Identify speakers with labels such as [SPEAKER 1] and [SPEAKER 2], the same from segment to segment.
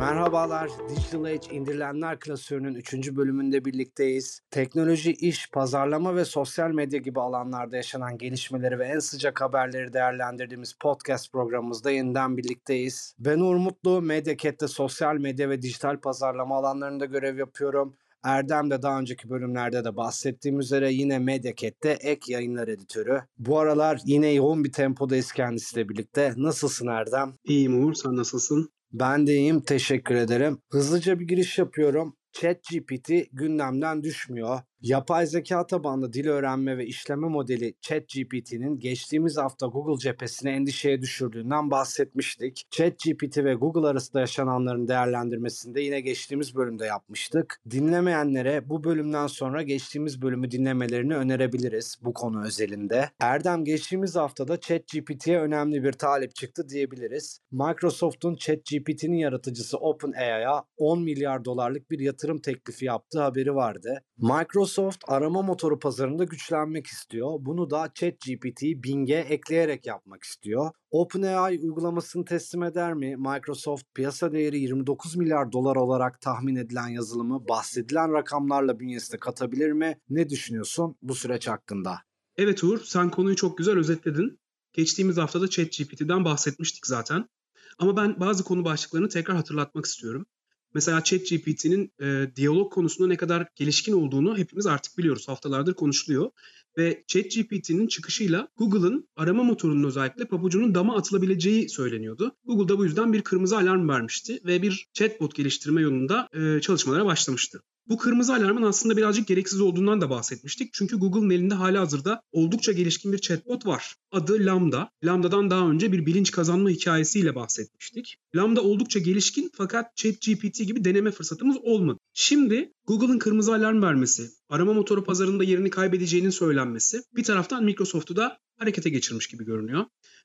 [SPEAKER 1] Merhabalar, Digital Age indirilenler klasörünün 3. bölümünde birlikteyiz. Teknoloji, iş, pazarlama ve sosyal medya gibi alanlarda yaşanan gelişmeleri ve en sıcak haberleri değerlendirdiğimiz podcast programımızda yeniden birlikteyiz. Ben Uğur Mutlu, Medyaket'te sosyal medya ve dijital pazarlama alanlarında görev yapıyorum. Erdem de daha önceki bölümlerde de bahsettiğim üzere yine Medyaket'te ek yayınlar editörü. Bu aralar yine yoğun bir tempodayız kendisiyle birlikte. Nasılsın Erdem?
[SPEAKER 2] İyiyim Uğur, sen nasılsın?
[SPEAKER 1] Ben de iyiyim, teşekkür ederim. Hızlıca bir giriş yapıyorum. ChatGPT gündemden düşmüyor. Yapay zeka tabanlı dil öğrenme ve işleme modeli ChatGPT'nin geçtiğimiz hafta Google cephesine endişeye düşürdüğünden bahsetmiştik. ChatGPT ve Google arasında yaşananların değerlendirmesinde yine geçtiğimiz bölümde yapmıştık. Dinlemeyenlere bu bölümden sonra geçtiğimiz bölümü dinlemelerini önerebiliriz bu konu özelinde. Erdem geçtiğimiz haftada ChatGPT'ye önemli bir talep çıktı diyebiliriz. Microsoft'un ChatGPT'nin yaratıcısı OpenAI'ya 10 milyar dolarlık bir yatırım teklifi yaptığı haberi vardı. Microsoft Microsoft arama motoru pazarında güçlenmek istiyor. Bunu da ChatGPT'yi Bing'e ekleyerek yapmak istiyor. OpenAI uygulamasını teslim eder mi? Microsoft piyasa değeri 29 milyar dolar olarak tahmin edilen yazılımı bahsedilen rakamlarla bünyesine katabilir mi? Ne düşünüyorsun bu süreç hakkında?
[SPEAKER 2] Evet Uğur, sen konuyu çok güzel özetledin. Geçtiğimiz haftada ChatGPT'den bahsetmiştik zaten. Ama ben bazı konu başlıklarını tekrar hatırlatmak istiyorum. Mesela ChatGPT'nin e, diyalog konusunda ne kadar gelişkin olduğunu hepimiz artık biliyoruz. Haftalardır konuşuluyor. Ve ChatGPT'nin çıkışıyla Google'ın arama motorunun özellikle pabucunun dama atılabileceği söyleniyordu. Google da bu yüzden bir kırmızı alarm vermişti ve bir chatbot geliştirme yolunda e, çalışmalara başlamıştı. Bu kırmızı alarmın aslında birazcık gereksiz olduğundan da bahsetmiştik. Çünkü Google'ın elinde hala hazırda oldukça gelişkin bir chatbot var. Adı Lambda. Lambda'dan daha önce bir bilinç kazanma hikayesiyle bahsetmiştik. Lambda oldukça gelişkin fakat ChatGPT gibi deneme fırsatımız olmadı. Şimdi Google'ın kırmızı alarm vermesi, arama motoru pazarında yerini kaybedeceğinin söylenmesi bir taraftan Microsoft'u da harekete geçirmiş gibi görünüyor.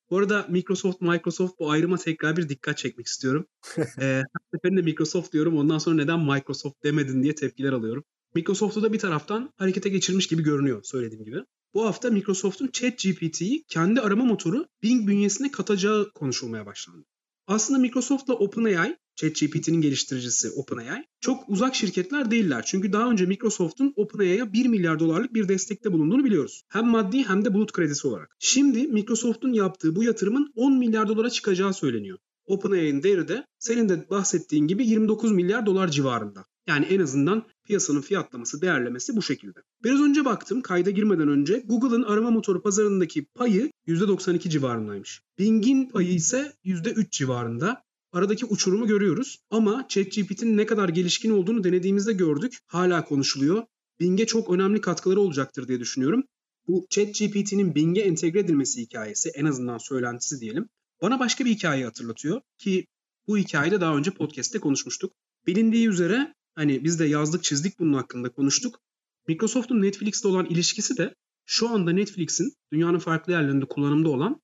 [SPEAKER 2] Bu arada Microsoft, Microsoft bu ayrıma tekrar bir dikkat çekmek istiyorum. ee, her seferinde Microsoft diyorum ondan sonra neden Microsoft demedin diye tepkiler alıyorum. Microsoft'u da bir taraftan harekete geçirmiş gibi görünüyor söylediğim gibi. Bu hafta Microsoft'un ChatGPT'yi kendi arama motoru Bing bünyesine katacağı konuşulmaya başlandı. Aslında Microsoft'la OpenAI ChatGPT'nin geliştiricisi OpenAI çok uzak şirketler değiller. Çünkü daha önce Microsoft'un OpenAI'ya 1 milyar dolarlık bir destekte bulunduğunu biliyoruz. Hem maddi hem de bulut kredisi olarak. Şimdi Microsoft'un yaptığı bu yatırımın 10 milyar dolara çıkacağı söyleniyor. OpenAI'nin değeri de senin de bahsettiğin gibi 29 milyar dolar civarında. Yani en azından piyasanın fiyatlaması, değerlemesi bu şekilde. Biraz önce baktım kayda girmeden önce Google'ın arama motoru pazarındaki payı %92 civarındaymış. Bing'in payı ise %3 civarında. Aradaki uçurumu görüyoruz ama ChatGPT'nin ne kadar gelişkin olduğunu denediğimizde gördük. Hala konuşuluyor. Bing'e çok önemli katkıları olacaktır diye düşünüyorum. Bu ChatGPT'nin Bing'e entegre edilmesi hikayesi en azından söylentisi diyelim. Bana başka bir hikayeyi hatırlatıyor ki bu hikayede daha önce podcast'te konuşmuştuk. Bilindiği üzere hani biz de yazdık çizdik bunun hakkında konuştuk. Microsoft'un Netflix'te olan ilişkisi de şu anda Netflix'in dünyanın farklı yerlerinde kullanımda olan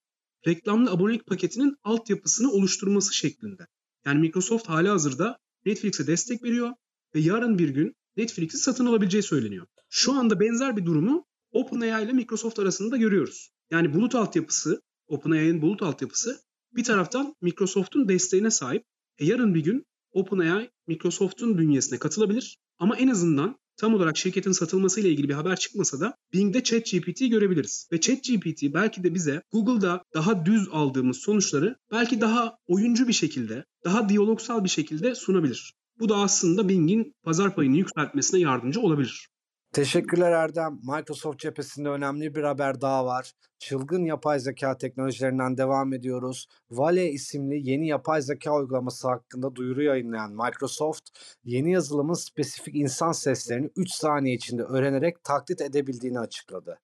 [SPEAKER 2] reklamlı abonelik paketinin altyapısını oluşturması şeklinde. Yani Microsoft hala hazırda Netflix'e destek veriyor ve yarın bir gün Netflix'i satın alabileceği söyleniyor. Şu anda benzer bir durumu OpenAI ile Microsoft arasında görüyoruz. Yani bulut altyapısı, OpenAI'nin bulut altyapısı bir taraftan Microsoft'un desteğine sahip. E yarın bir gün OpenAI Microsoft'un bünyesine katılabilir ama en azından tam olarak şirketin satılmasıyla ilgili bir haber çıkmasa da Bing'de ChatGPT'yi görebiliriz. Ve ChatGPT belki de bize Google'da daha düz aldığımız sonuçları belki daha oyuncu bir şekilde, daha diyalogsal bir şekilde sunabilir. Bu da aslında Bing'in pazar payını yükseltmesine yardımcı olabilir.
[SPEAKER 1] Teşekkürler Erdem. Microsoft cephesinde önemli bir haber daha var. Çılgın yapay zeka teknolojilerinden devam ediyoruz. Vale isimli yeni yapay zeka uygulaması hakkında duyuru yayınlayan Microsoft, yeni yazılımın spesifik insan seslerini 3 saniye içinde öğrenerek taklit edebildiğini açıkladı.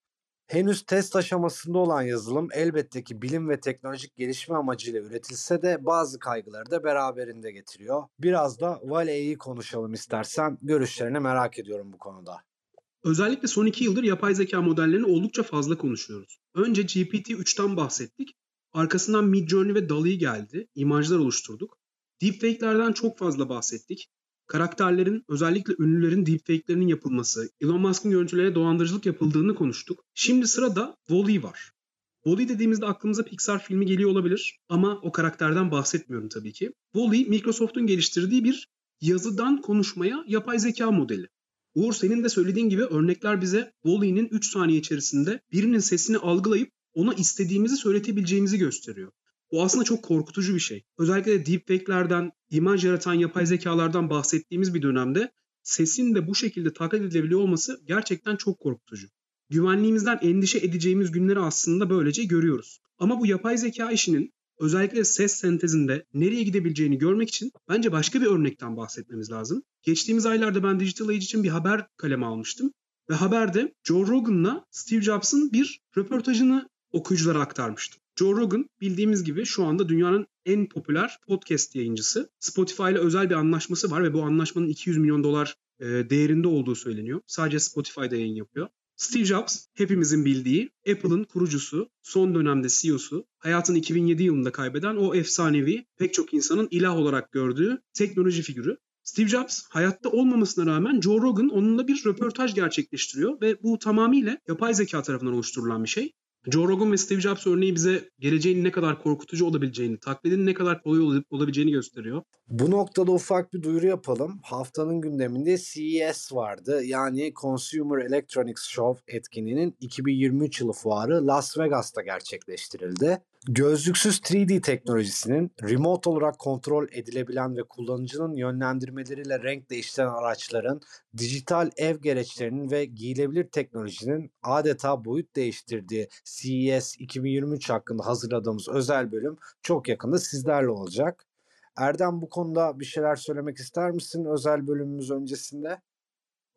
[SPEAKER 1] Henüz test aşamasında olan yazılım elbette ki bilim ve teknolojik gelişme amacıyla üretilse de bazı kaygıları da beraberinde getiriyor. Biraz da Vale'yi konuşalım istersen. Görüşlerini merak ediyorum bu konuda.
[SPEAKER 2] Özellikle son iki yıldır yapay zeka modellerini oldukça fazla konuşuyoruz. Önce GPT-3'ten bahsettik. Arkasından Midjourney ve DALL-E geldi. İmajlar oluşturduk. Deepfake'lerden çok fazla bahsettik. Karakterlerin, özellikle ünlülerin deepfake'lerinin yapılması, Elon Musk'ın görüntülerine dolandırıcılık yapıldığını konuştuk. Şimdi sırada Wall-E var. Wall-E dediğimizde aklımıza Pixar filmi geliyor olabilir ama o karakterden bahsetmiyorum tabii ki. Wall-E Microsoft'un geliştirdiği bir yazıdan konuşmaya yapay zeka modeli. Uğur senin de söylediğin gibi örnekler bize Wall-E'nin 3 saniye içerisinde birinin sesini algılayıp ona istediğimizi söyletebileceğimizi gösteriyor. Bu aslında çok korkutucu bir şey. Özellikle de deepfake'lerden, imaj yaratan yapay zekalardan bahsettiğimiz bir dönemde sesin de bu şekilde taklit edilebiliyor olması gerçekten çok korkutucu. Güvenliğimizden endişe edeceğimiz günleri aslında böylece görüyoruz. Ama bu yapay zeka işinin özellikle ses sentezinde nereye gidebileceğini görmek için bence başka bir örnekten bahsetmemiz lazım. Geçtiğimiz aylarda ben Digital Age için bir haber kaleme almıştım. Ve haberde Joe Rogan'la Steve Jobs'ın bir röportajını okuyuculara aktarmıştım. Joe Rogan bildiğimiz gibi şu anda dünyanın en popüler podcast yayıncısı. Spotify ile özel bir anlaşması var ve bu anlaşmanın 200 milyon dolar e, değerinde olduğu söyleniyor. Sadece Spotify'da yayın yapıyor. Steve Jobs hepimizin bildiği Apple'ın kurucusu, son dönemde CEO'su, hayatını 2007 yılında kaybeden o efsanevi pek çok insanın ilah olarak gördüğü teknoloji figürü. Steve Jobs hayatta olmamasına rağmen Joe Rogan onunla bir röportaj gerçekleştiriyor ve bu tamamıyla yapay zeka tarafından oluşturulan bir şey. Joe Rogan ve Steve Jobs örneği bize geleceğin ne kadar korkutucu olabileceğini, taklidin ne kadar kolay olabileceğini gösteriyor.
[SPEAKER 1] Bu noktada ufak bir duyuru yapalım. Haftanın gündeminde CES vardı. Yani Consumer Electronics Show etkinliğinin 2023 yılı fuarı Las Vegas'ta gerçekleştirildi. Gözlüksüz 3D teknolojisinin remote olarak kontrol edilebilen ve kullanıcının yönlendirmeleriyle renk değiştiren araçların, dijital ev gereçlerinin ve giyilebilir teknolojinin adeta boyut değiştirdiği CES 2023 hakkında hazırladığımız özel bölüm çok yakında sizlerle olacak. Erdem bu konuda bir şeyler söylemek ister misin özel bölümümüz öncesinde?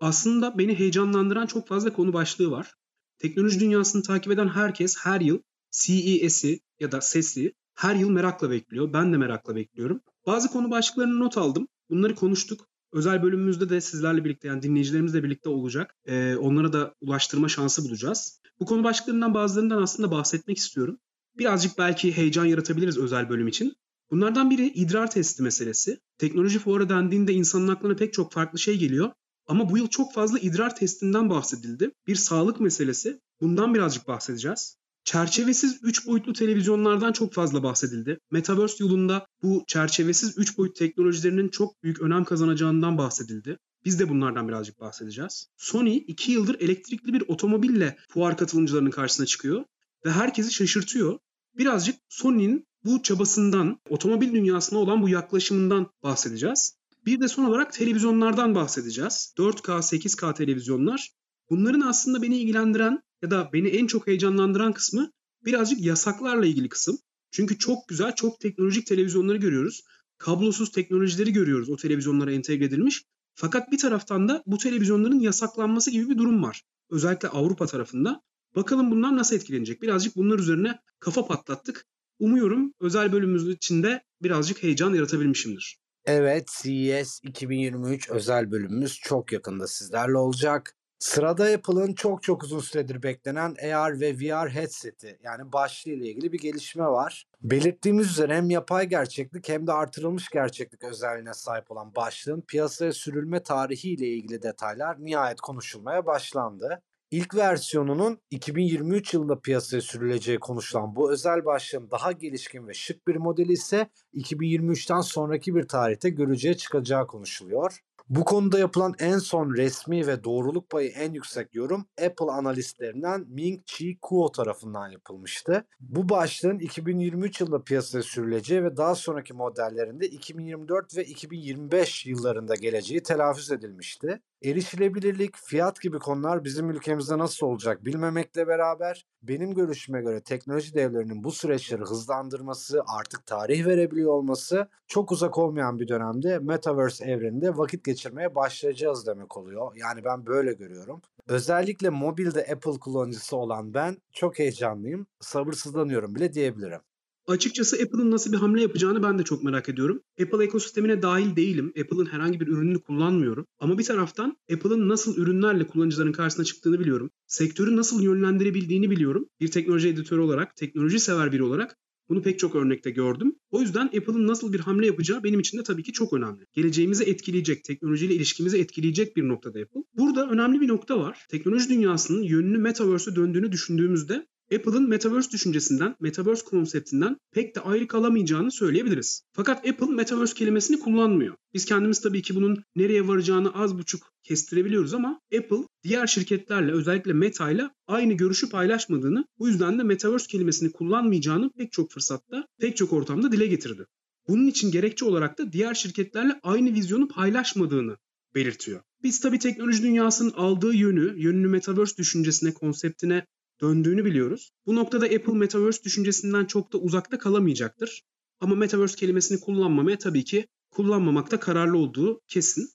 [SPEAKER 2] Aslında beni heyecanlandıran çok fazla konu başlığı var. Teknoloji dünyasını takip eden herkes her yıl CES'i ya da SES'i her yıl merakla bekliyor. Ben de merakla bekliyorum. Bazı konu başlıklarını not aldım. Bunları konuştuk. Özel bölümümüzde de sizlerle birlikte yani dinleyicilerimizle birlikte olacak. Ee, onlara da ulaştırma şansı bulacağız. Bu konu başlıklarından bazılarından aslında bahsetmek istiyorum. Birazcık belki heyecan yaratabiliriz özel bölüm için. Bunlardan biri idrar testi meselesi. Teknoloji fuarı dendiğinde insanın aklına pek çok farklı şey geliyor. Ama bu yıl çok fazla idrar testinden bahsedildi. Bir sağlık meselesi. Bundan birazcık bahsedeceğiz. Çerçevesiz 3 boyutlu televizyonlardan çok fazla bahsedildi. Metaverse yolunda bu çerçevesiz 3 boyut teknolojilerinin çok büyük önem kazanacağından bahsedildi. Biz de bunlardan birazcık bahsedeceğiz. Sony 2 yıldır elektrikli bir otomobille fuar katılımcılarının karşısına çıkıyor ve herkesi şaşırtıyor. Birazcık Sony'nin bu çabasından, otomobil dünyasına olan bu yaklaşımından bahsedeceğiz. Bir de son olarak televizyonlardan bahsedeceğiz. 4K, 8K televizyonlar. Bunların aslında beni ilgilendiren ya da beni en çok heyecanlandıran kısmı birazcık yasaklarla ilgili kısım. Çünkü çok güzel, çok teknolojik televizyonları görüyoruz. Kablosuz teknolojileri görüyoruz o televizyonlara entegre edilmiş. Fakat bir taraftan da bu televizyonların yasaklanması gibi bir durum var. Özellikle Avrupa tarafında. Bakalım bunlar nasıl etkilenecek? Birazcık bunlar üzerine kafa patlattık. Umuyorum özel bölümümüz içinde birazcık heyecan yaratabilmişimdir.
[SPEAKER 1] Evet, CES 2023 özel bölümümüz çok yakında sizlerle olacak. Sırada Apple'ın çok çok uzun süredir beklenen AR ve VR headset'i yani başlığı ile ilgili bir gelişme var. Belirttiğimiz üzere hem yapay gerçeklik hem de artırılmış gerçeklik özelliğine sahip olan başlığın piyasaya sürülme tarihi ile ilgili detaylar nihayet konuşulmaya başlandı. İlk versiyonunun 2023 yılında piyasaya sürüleceği konuşulan bu özel başlığın daha gelişkin ve şık bir modeli ise 2023'ten sonraki bir tarihte görücüye çıkacağı konuşuluyor. Bu konuda yapılan en son resmi ve doğruluk payı en yüksek yorum Apple analistlerinden Ming-Chi Kuo tarafından yapılmıştı. Bu başlığın 2023 yılında piyasaya sürüleceği ve daha sonraki modellerinde 2024 ve 2025 yıllarında geleceği telaffuz edilmişti. Erişilebilirlik, fiyat gibi konular bizim ülkemizde nasıl olacak bilmemekle beraber benim görüşüme göre teknoloji devlerinin bu süreçleri hızlandırması, artık tarih verebiliyor olması çok uzak olmayan bir dönemde Metaverse evreninde vakit geçirmeye başlayacağız demek oluyor. Yani ben böyle görüyorum. Özellikle mobilde Apple kullanıcısı olan ben çok heyecanlıyım. Sabırsızlanıyorum bile diyebilirim.
[SPEAKER 2] Açıkçası Apple'ın nasıl bir hamle yapacağını ben de çok merak ediyorum. Apple ekosistemine dahil değilim. Apple'ın herhangi bir ürününü kullanmıyorum. Ama bir taraftan Apple'ın nasıl ürünlerle kullanıcıların karşısına çıktığını biliyorum. Sektörü nasıl yönlendirebildiğini biliyorum. Bir teknoloji editörü olarak, teknoloji sever biri olarak bunu pek çok örnekte gördüm. O yüzden Apple'ın nasıl bir hamle yapacağı benim için de tabii ki çok önemli. Geleceğimizi etkileyecek, teknolojiyle ilişkimizi etkileyecek bir noktada Apple. Burada önemli bir nokta var. Teknoloji dünyasının yönünü Metaverse'e döndüğünü düşündüğümüzde Apple'ın Metaverse düşüncesinden, Metaverse konseptinden pek de ayrı kalamayacağını söyleyebiliriz. Fakat Apple Metaverse kelimesini kullanmıyor. Biz kendimiz tabii ki bunun nereye varacağını az buçuk kestirebiliyoruz ama Apple diğer şirketlerle özellikle Meta ile aynı görüşü paylaşmadığını, bu yüzden de Metaverse kelimesini kullanmayacağını pek çok fırsatta, pek çok ortamda dile getirdi. Bunun için gerekçe olarak da diğer şirketlerle aynı vizyonu paylaşmadığını belirtiyor. Biz tabii teknoloji dünyasının aldığı yönü, yönünü Metaverse düşüncesine, konseptine döndüğünü biliyoruz. Bu noktada Apple Metaverse düşüncesinden çok da uzakta kalamayacaktır. Ama Metaverse kelimesini kullanmamaya tabii ki kullanmamakta kararlı olduğu kesin.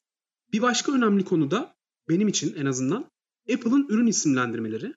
[SPEAKER 2] Bir başka önemli konu da benim için en azından Apple'ın ürün isimlendirmeleri.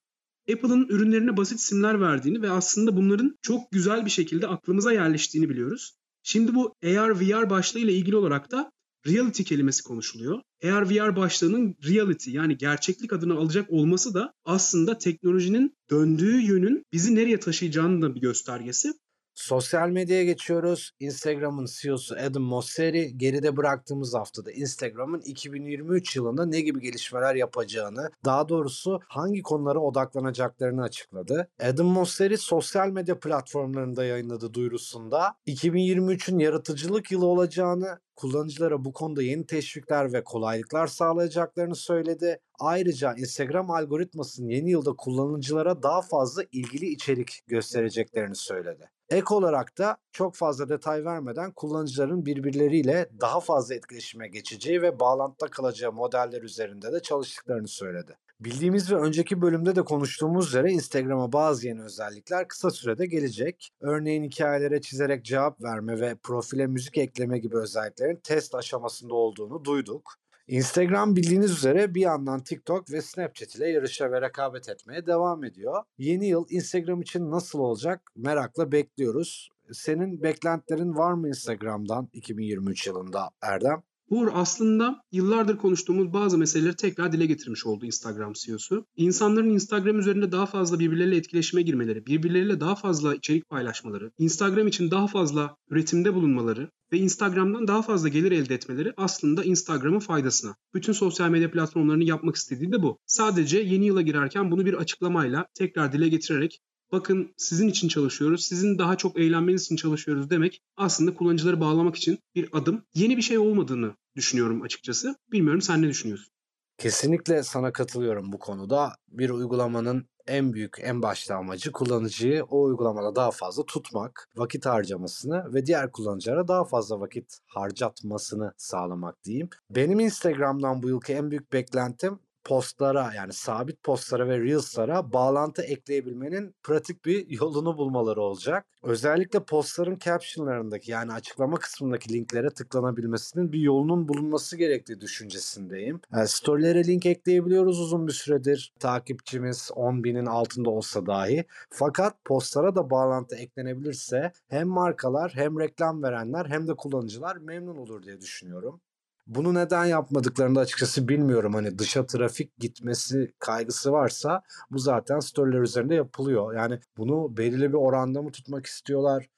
[SPEAKER 2] Apple'ın ürünlerine basit isimler verdiğini ve aslında bunların çok güzel bir şekilde aklımıza yerleştiğini biliyoruz. Şimdi bu AR VR başlığıyla ilgili olarak da reality kelimesi konuşuluyor. AR VR başlığının reality yani gerçeklik adını alacak olması da aslında teknolojinin döndüğü yönün bizi nereye taşıyacağının da bir göstergesi.
[SPEAKER 1] Sosyal medyaya geçiyoruz. Instagram'ın CEO'su Adam Mosseri geride bıraktığımız haftada Instagram'ın 2023 yılında ne gibi gelişmeler yapacağını, daha doğrusu hangi konulara odaklanacaklarını açıkladı. Adam Mosseri sosyal medya platformlarında yayınladığı duyurusunda 2023'ün yaratıcılık yılı olacağını, kullanıcılara bu konuda yeni teşvikler ve kolaylıklar sağlayacaklarını söyledi. Ayrıca Instagram algoritmasının yeni yılda kullanıcılara daha fazla ilgili içerik göstereceklerini söyledi. Ek olarak da çok fazla detay vermeden kullanıcıların birbirleriyle daha fazla etkileşime geçeceği ve bağlantıda kalacağı modeller üzerinde de çalıştıklarını söyledi. Bildiğimiz ve önceki bölümde de konuştuğumuz üzere Instagram'a bazı yeni özellikler kısa sürede gelecek. Örneğin hikayelere çizerek cevap verme ve profile müzik ekleme gibi özelliklerin test aşamasında olduğunu duyduk. Instagram bildiğiniz üzere bir yandan TikTok ve Snapchat ile yarışa ve rekabet etmeye devam ediyor. Yeni yıl Instagram için nasıl olacak merakla bekliyoruz. Senin beklentilerin var mı Instagram'dan 2023 yılında Erdem?
[SPEAKER 2] Uğur aslında yıllardır konuştuğumuz bazı meseleleri tekrar dile getirmiş oldu Instagram CEO'su. İnsanların Instagram üzerinde daha fazla birbirleriyle etkileşime girmeleri, birbirleriyle daha fazla içerik paylaşmaları, Instagram için daha fazla üretimde bulunmaları ve Instagram'dan daha fazla gelir elde etmeleri aslında Instagram'ın faydasına. Bütün sosyal medya platformlarının yapmak istediği de bu. Sadece yeni yıla girerken bunu bir açıklamayla tekrar dile getirerek bakın sizin için çalışıyoruz, sizin daha çok eğlenmeniz için çalışıyoruz demek aslında kullanıcıları bağlamak için bir adım. Yeni bir şey olmadığını düşünüyorum açıkçası. Bilmiyorum sen ne düşünüyorsun?
[SPEAKER 1] Kesinlikle sana katılıyorum bu konuda. Bir uygulamanın en büyük, en başta amacı kullanıcıyı o uygulamada daha fazla tutmak, vakit harcamasını ve diğer kullanıcılara daha fazla vakit harcatmasını sağlamak diyeyim. Benim Instagram'dan bu yılki en büyük beklentim postlara yani sabit postlara ve reels'lara bağlantı ekleyebilmenin pratik bir yolunu bulmaları olacak. Özellikle postların captionlarındaki yani açıklama kısmındaki linklere tıklanabilmesinin bir yolunun bulunması gerektiği düşüncesindeyim. Yani storylere link ekleyebiliyoruz uzun bir süredir. Takipçimiz 10 binin altında olsa dahi. Fakat postlara da bağlantı eklenebilirse hem markalar hem reklam verenler hem de kullanıcılar memnun olur diye düşünüyorum. Bunu neden yapmadıklarını da açıkçası bilmiyorum. Hani dışa trafik gitmesi kaygısı varsa bu zaten storyler üzerinde yapılıyor. Yani bunu belirli bir oranda mı tutmak istiyorlar?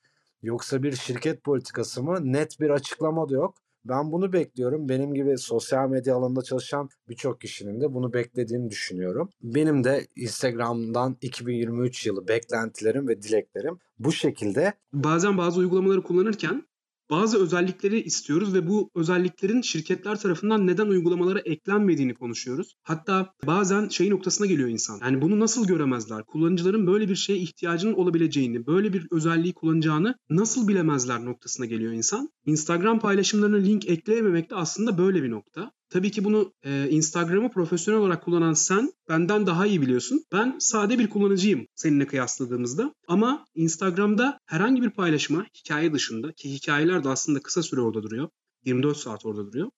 [SPEAKER 1] Yoksa bir şirket politikası mı? Net bir açıklama da yok. Ben bunu bekliyorum. Benim gibi sosyal medya alanında çalışan birçok kişinin de bunu beklediğini düşünüyorum. Benim de Instagram'dan 2023 yılı beklentilerim ve dileklerim bu şekilde.
[SPEAKER 2] Bazen bazı uygulamaları kullanırken bazı özellikleri istiyoruz ve bu özelliklerin şirketler tarafından neden uygulamalara eklenmediğini konuşuyoruz. Hatta bazen şey noktasına geliyor insan. Yani bunu nasıl göremezler? Kullanıcıların böyle bir şeye ihtiyacının olabileceğini, böyle bir özelliği kullanacağını nasıl bilemezler noktasına geliyor insan. Instagram paylaşımlarına link ekleyememek de aslında böyle bir nokta. Tabii ki bunu e, Instagram'ı profesyonel olarak kullanan sen benden daha iyi biliyorsun. Ben sade bir kullanıcıyım seninle kıyasladığımızda. Ama Instagram'da herhangi bir paylaşıma hikaye dışında ki hikayeler de aslında kısa süre orada duruyor. 24 saat orada duruyor.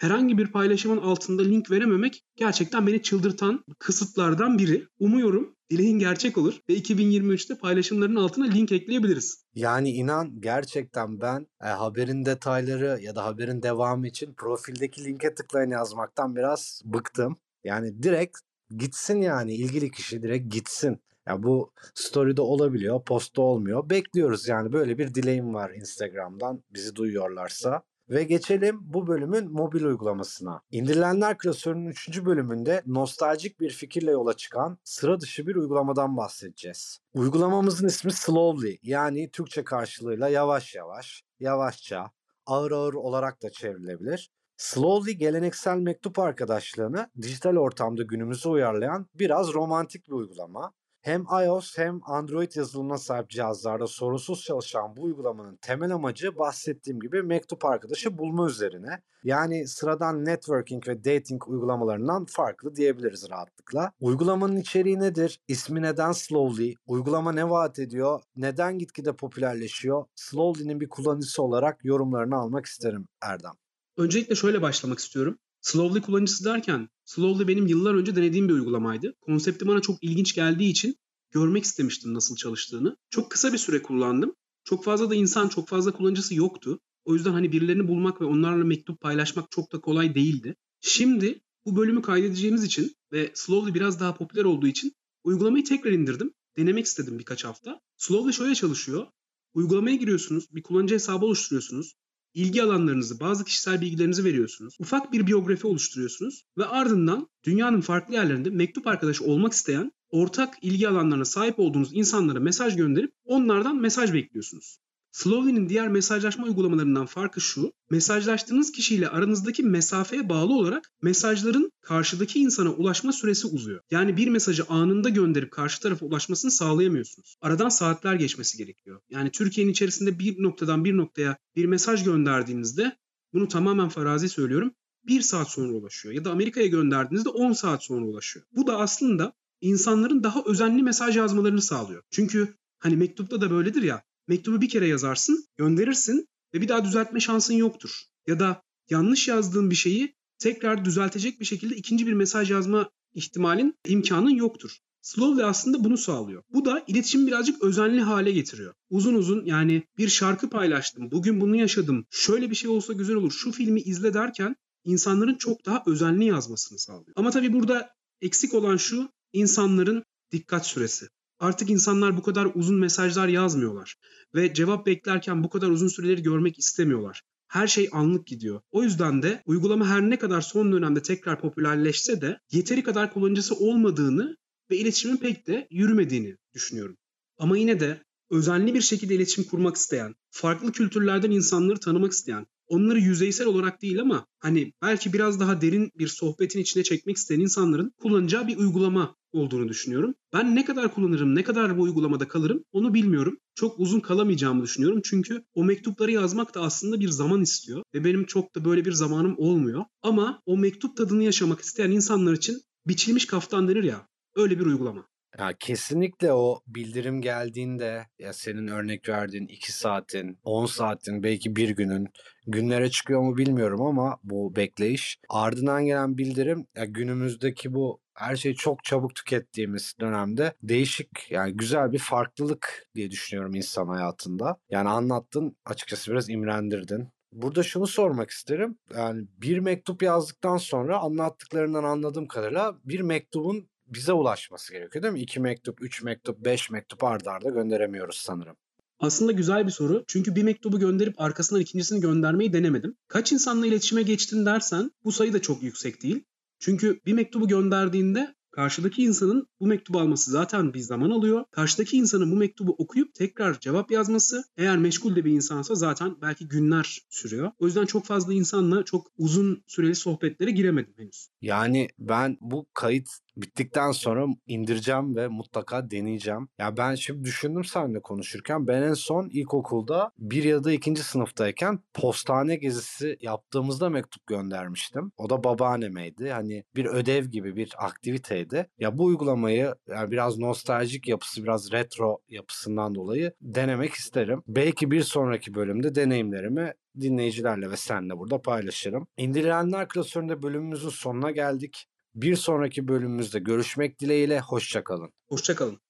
[SPEAKER 2] Herhangi bir paylaşımın altında link verememek gerçekten beni çıldırtan kısıtlardan biri. Umuyorum dileğin gerçek olur ve 2023'te paylaşımların altına link ekleyebiliriz.
[SPEAKER 1] Yani inan gerçekten ben e, haberin detayları ya da haberin devamı için profildeki linke tıklayın yazmaktan biraz bıktım. Yani direkt gitsin yani ilgili kişi direkt gitsin. Ya bu story'de olabiliyor, postta olmuyor. Bekliyoruz yani böyle bir dileğim var Instagram'dan bizi duyuyorlarsa. Ve geçelim bu bölümün mobil uygulamasına. İndirilenler klasörünün 3. bölümünde nostaljik bir fikirle yola çıkan sıra dışı bir uygulamadan bahsedeceğiz. Uygulamamızın ismi Slowly yani Türkçe karşılığıyla yavaş yavaş, yavaşça, ağır ağır olarak da çevrilebilir. Slowly geleneksel mektup arkadaşlığını dijital ortamda günümüze uyarlayan biraz romantik bir uygulama. Hem iOS hem Android yazılımına sahip cihazlarda sorunsuz çalışan bu uygulamanın temel amacı bahsettiğim gibi mektup arkadaşı bulma üzerine. Yani sıradan networking ve dating uygulamalarından farklı diyebiliriz rahatlıkla. Uygulamanın içeriği nedir? İsmi neden Slowly? Uygulama ne vaat ediyor? Neden gitgide popülerleşiyor? Slowly'nin bir kullanıcısı olarak yorumlarını almak isterim Erdem.
[SPEAKER 2] Öncelikle şöyle başlamak istiyorum. Slowly kullanıcısı derken Slowly benim yıllar önce denediğim bir uygulamaydı. Konsepti bana çok ilginç geldiği için görmek istemiştim nasıl çalıştığını. Çok kısa bir süre kullandım. Çok fazla da insan, çok fazla kullanıcısı yoktu. O yüzden hani birilerini bulmak ve onlarla mektup paylaşmak çok da kolay değildi. Şimdi bu bölümü kaydedeceğimiz için ve Slowly biraz daha popüler olduğu için uygulamayı tekrar indirdim. Denemek istedim birkaç hafta. Slowly şöyle çalışıyor. Uygulamaya giriyorsunuz, bir kullanıcı hesabı oluşturuyorsunuz ilgi alanlarınızı, bazı kişisel bilgilerinizi veriyorsunuz. Ufak bir biyografi oluşturuyorsunuz ve ardından dünyanın farklı yerlerinde mektup arkadaşı olmak isteyen, ortak ilgi alanlarına sahip olduğunuz insanlara mesaj gönderip onlardan mesaj bekliyorsunuz. Slowly'nin diğer mesajlaşma uygulamalarından farkı şu, mesajlaştığınız kişiyle aranızdaki mesafeye bağlı olarak mesajların karşıdaki insana ulaşma süresi uzuyor. Yani bir mesajı anında gönderip karşı tarafa ulaşmasını sağlayamıyorsunuz. Aradan saatler geçmesi gerekiyor. Yani Türkiye'nin içerisinde bir noktadan bir noktaya bir mesaj gönderdiğinizde, bunu tamamen farazi söylüyorum, bir saat sonra ulaşıyor. Ya da Amerika'ya gönderdiğinizde 10 saat sonra ulaşıyor. Bu da aslında insanların daha özenli mesaj yazmalarını sağlıyor. Çünkü hani mektupta da böyledir ya, mektubu bir kere yazarsın, gönderirsin ve bir daha düzeltme şansın yoktur. Ya da yanlış yazdığın bir şeyi tekrar düzeltecek bir şekilde ikinci bir mesaj yazma ihtimalin, imkanın yoktur. Slowly aslında bunu sağlıyor. Bu da iletişimi birazcık özenli hale getiriyor. Uzun uzun yani bir şarkı paylaştım, bugün bunu yaşadım, şöyle bir şey olsa güzel olur, şu filmi izle derken insanların çok daha özenli yazmasını sağlıyor. Ama tabii burada eksik olan şu, insanların dikkat süresi. Artık insanlar bu kadar uzun mesajlar yazmıyorlar ve cevap beklerken bu kadar uzun süreleri görmek istemiyorlar. Her şey anlık gidiyor. O yüzden de uygulama her ne kadar son dönemde tekrar popülerleşse de yeteri kadar kullanıcısı olmadığını ve iletişimin pek de yürümediğini düşünüyorum. Ama yine de özenli bir şekilde iletişim kurmak isteyen, farklı kültürlerden insanları tanımak isteyen, onları yüzeysel olarak değil ama hani belki biraz daha derin bir sohbetin içine çekmek isteyen insanların kullanacağı bir uygulama olduğunu düşünüyorum. Ben ne kadar kullanırım, ne kadar bu uygulamada kalırım onu bilmiyorum. Çok uzun kalamayacağımı düşünüyorum çünkü o mektupları yazmak da aslında bir zaman istiyor ve benim çok da böyle bir zamanım olmuyor. Ama o mektup tadını yaşamak isteyen insanlar için biçilmiş kaftan denir ya öyle bir uygulama.
[SPEAKER 1] Ya kesinlikle o bildirim geldiğinde ya senin örnek verdiğin 2 saatin, 10 saatin, belki bir günün günlere çıkıyor mu bilmiyorum ama bu bekleyiş. Ardından gelen bildirim ya günümüzdeki bu her şeyi çok çabuk tükettiğimiz dönemde değişik yani güzel bir farklılık diye düşünüyorum insan hayatında. Yani anlattın açıkçası biraz imrendirdin. Burada şunu sormak isterim. Yani bir mektup yazdıktan sonra anlattıklarından anladığım kadarıyla bir mektubun bize ulaşması gerekiyor değil mi? İki mektup, üç mektup, beş mektup ardarda arda gönderemiyoruz sanırım.
[SPEAKER 2] Aslında güzel bir soru. Çünkü bir mektubu gönderip arkasından ikincisini göndermeyi denemedim. Kaç insanla iletişime geçtin dersen bu sayı da çok yüksek değil. Çünkü bir mektubu gönderdiğinde Karşıdaki insanın bu mektubu alması zaten bir zaman alıyor. Karşıdaki insanın bu mektubu okuyup tekrar cevap yazması eğer meşgul de bir insansa zaten belki günler sürüyor. O yüzden çok fazla insanla çok uzun süreli sohbetlere giremedim henüz.
[SPEAKER 1] Yani ben bu kayıt bittikten sonra indireceğim ve mutlaka deneyeceğim. Ya ben şimdi düşündüm seninle konuşurken ben en son ilkokulda bir ya da ikinci sınıftayken postane gezisi yaptığımızda mektup göndermiştim. O da babaannemeydi. Hani bir ödev gibi bir aktiviteydi. Ya bu uygulamayı yani biraz nostaljik yapısı, biraz retro yapısından dolayı denemek isterim. Belki bir sonraki bölümde deneyimlerimi dinleyicilerle ve senle burada paylaşırım. İndirilenler klasöründe bölümümüzün sonuna geldik. Bir sonraki bölümümüzde görüşmek dileğiyle. Hoşçakalın.
[SPEAKER 2] Hoşçakalın.